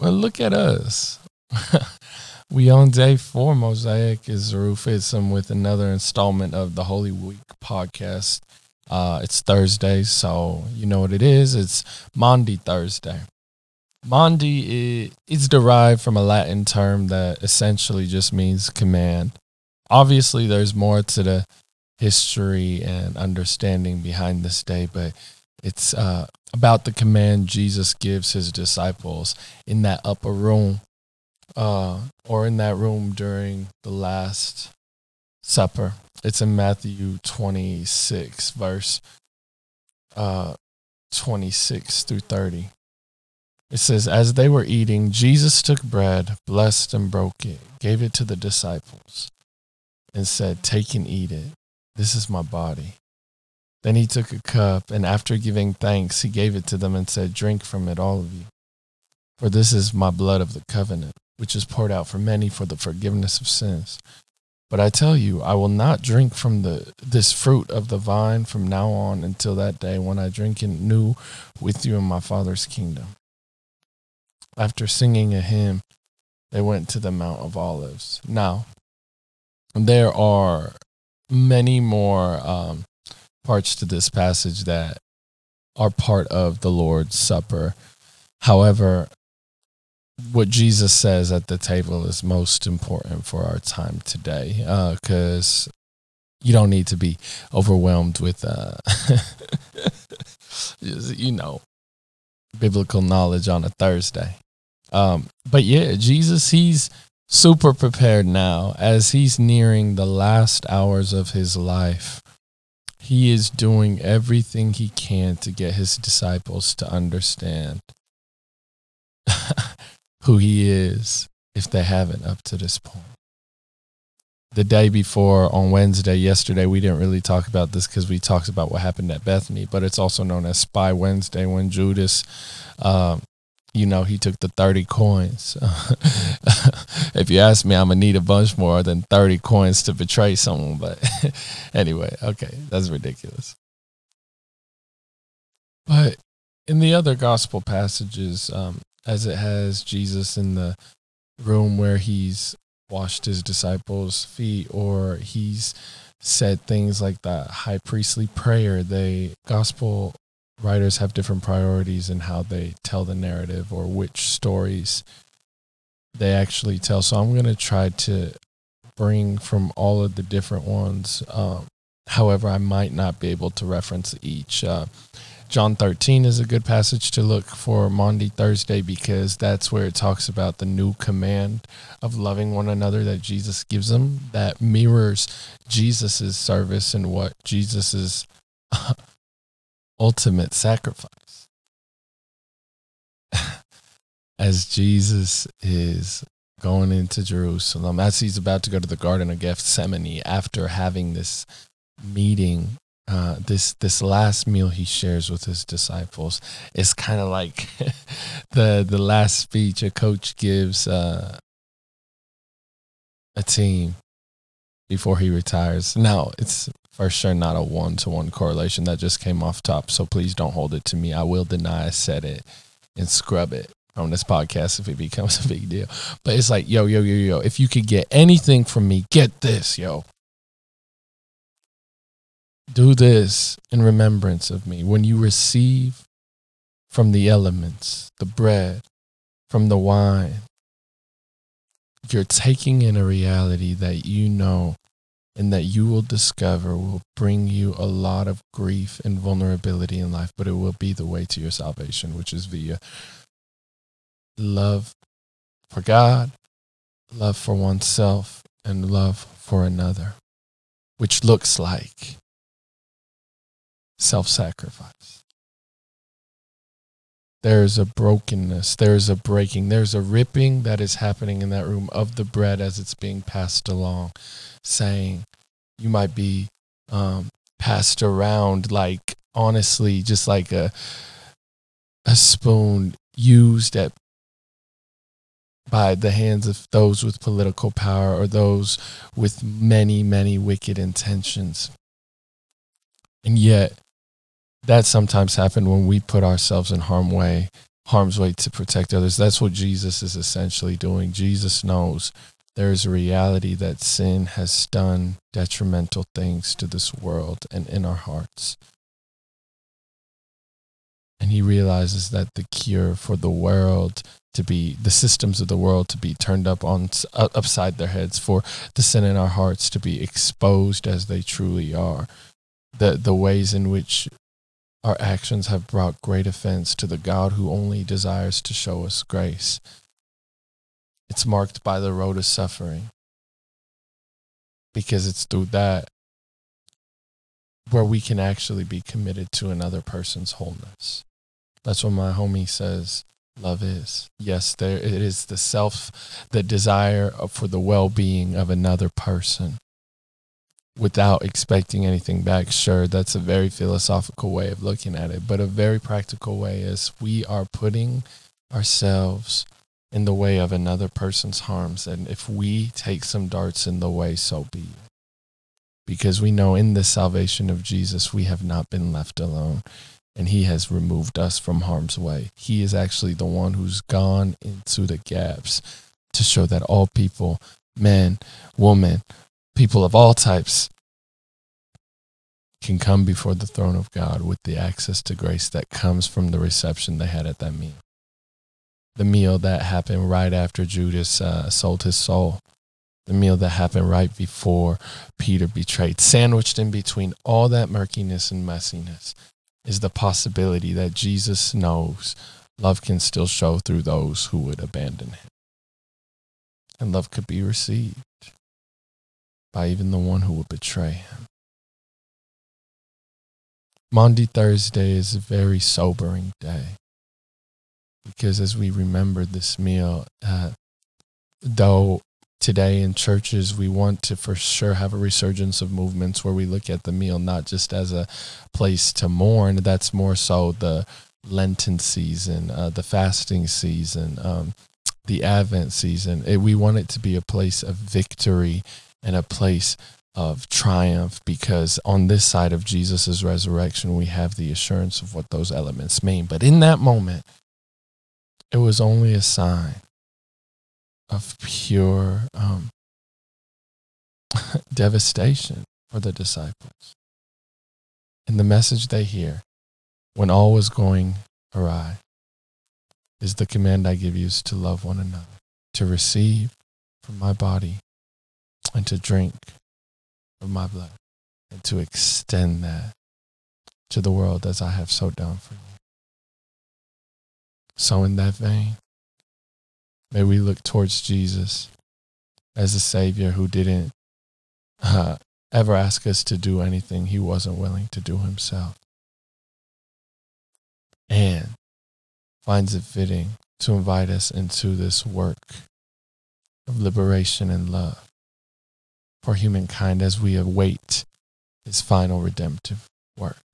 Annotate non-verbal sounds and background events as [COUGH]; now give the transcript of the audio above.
Well, look at us. [LAUGHS] we on day four. Mosaic is Rufism with another installment of the Holy Week podcast. Uh, it's Thursday, so you know what it is. It's Maundy Thursday. Maundy is derived from a Latin term that essentially just means command. Obviously, there's more to the history and understanding behind this day, but it's uh, about the command Jesus gives his disciples in that upper room uh, or in that room during the Last Supper. It's in Matthew 26, verse uh, 26 through 30. It says, As they were eating, Jesus took bread, blessed and broke it, gave it to the disciples, and said, Take and eat it. This is my body. Then he took a cup, and after giving thanks, he gave it to them and said, Drink from it, all of you. For this is my blood of the covenant, which is poured out for many for the forgiveness of sins. But I tell you, I will not drink from the this fruit of the vine from now on until that day when I drink it new with you in my Father's kingdom. After singing a hymn, they went to the Mount of Olives. Now, there are many more um, parts to this passage that are part of the Lord's Supper. However, what Jesus says at the table is most important for our time today because uh, you don't need to be overwhelmed with, uh, [LAUGHS] you know, biblical knowledge on a Thursday. Um, but yeah, Jesus, he's super prepared now as he's nearing the last hours of his life. He is doing everything he can to get his disciples to understand [LAUGHS] who he is if they haven't up to this point. The day before on Wednesday, yesterday, we didn't really talk about this because we talked about what happened at Bethany, but it's also known as Spy Wednesday when Judas um, you know, he took the 30 coins. [LAUGHS] if you ask me, I'm to need a bunch more than 30 coins to betray someone. But [LAUGHS] anyway, okay, that's ridiculous. But in the other gospel passages, um, as it has Jesus in the room where he's washed his disciples' feet or he's said things like the high priestly prayer, the gospel writers have different priorities in how they tell the narrative or which stories they actually tell. So I'm going to try to bring from all of the different ones. Um, however, I might not be able to reference each. Uh, John 13 is a good passage to look for Maundy Thursday because that's where it talks about the new command of loving one another that Jesus gives them that mirrors Jesus's service and what Jesus's [LAUGHS] ultimate sacrifice. As Jesus is going into Jerusalem, as he's about to go to the Garden of Gethsemane after having this meeting, uh, this this last meal he shares with his disciples, it's kind of like [LAUGHS] the the last speech a coach gives uh, a team before he retires. Now it's for sure not a one to one correlation that just came off top. So please don't hold it to me. I will deny I said it and scrub it on this podcast if it becomes a big deal. But it's like, yo, yo, yo, yo, if you could get anything from me, get this, yo. Do this in remembrance of me. When you receive from the elements, the bread, from the wine, you're taking in a reality that you know and that you will discover will bring you a lot of grief and vulnerability in life, but it will be the way to your salvation, which is via love for God, love for oneself, and love for another, which looks like self sacrifice. There's a brokenness, there's a breaking, there's a ripping that is happening in that room of the bread as it's being passed along saying you might be um, passed around like honestly just like a a spoon used at by the hands of those with political power or those with many many wicked intentions and yet that sometimes happens when we put ourselves in harm way harm's way to protect others. That's what Jesus is essentially doing. Jesus knows there is a reality that sin has done detrimental things to this world and in our hearts. And he realizes that the cure for the world to be the systems of the world to be turned up on upside their heads for the sin in our hearts to be exposed as they truly are the the ways in which our actions have brought great offense to the God who only desires to show us grace. It's marked by the road of suffering because it's through that where we can actually be committed to another person's wholeness. That's what my homie says love is. Yes, there it is the self, the desire for the well-being of another person without expecting anything back. Sure, that's a very philosophical way of looking at it, but a very practical way is we are putting ourselves in the way of another person's harms. And if we take some darts in the way, so be it. Because we know in the salvation of Jesus, we have not been left alone and he has removed us from harm's way. He is actually the one who's gone into the gaps to show that all people, men, women, people of all types, can come before the throne of God with the access to grace that comes from the reception they had at that meal. The meal that happened right after Judas uh, sold his soul. The meal that happened right before Peter betrayed. Sandwiched in between all that murkiness and messiness is the possibility that Jesus knows love can still show through those who would abandon him. And love could be received by even the one who would betray him. Maundy Thursday is a very sobering day because as we remember this meal, uh, though today in churches we want to for sure have a resurgence of movements where we look at the meal not just as a place to mourn. That's more so the lenten season uh, the fasting season um, the advent season. It, we want it to be a place of victory and a place of triumph because on this side of jesus' resurrection we have the assurance of what those elements mean. But in that moment it was only a sign of pure um, [LAUGHS] devastation for the disciples. And the message they hear when all was going awry is the command I give you is to love one another, to receive from my body and to drink of my blood, and to extend that to the world as I have so done for you. So, in that vein, May we look towards Jesus as a Savior who didn't uh, ever ask us to do anything he wasn't willing to do himself. And finds it fitting to invite us into this work of liberation and love for humankind as we await his final redemptive work.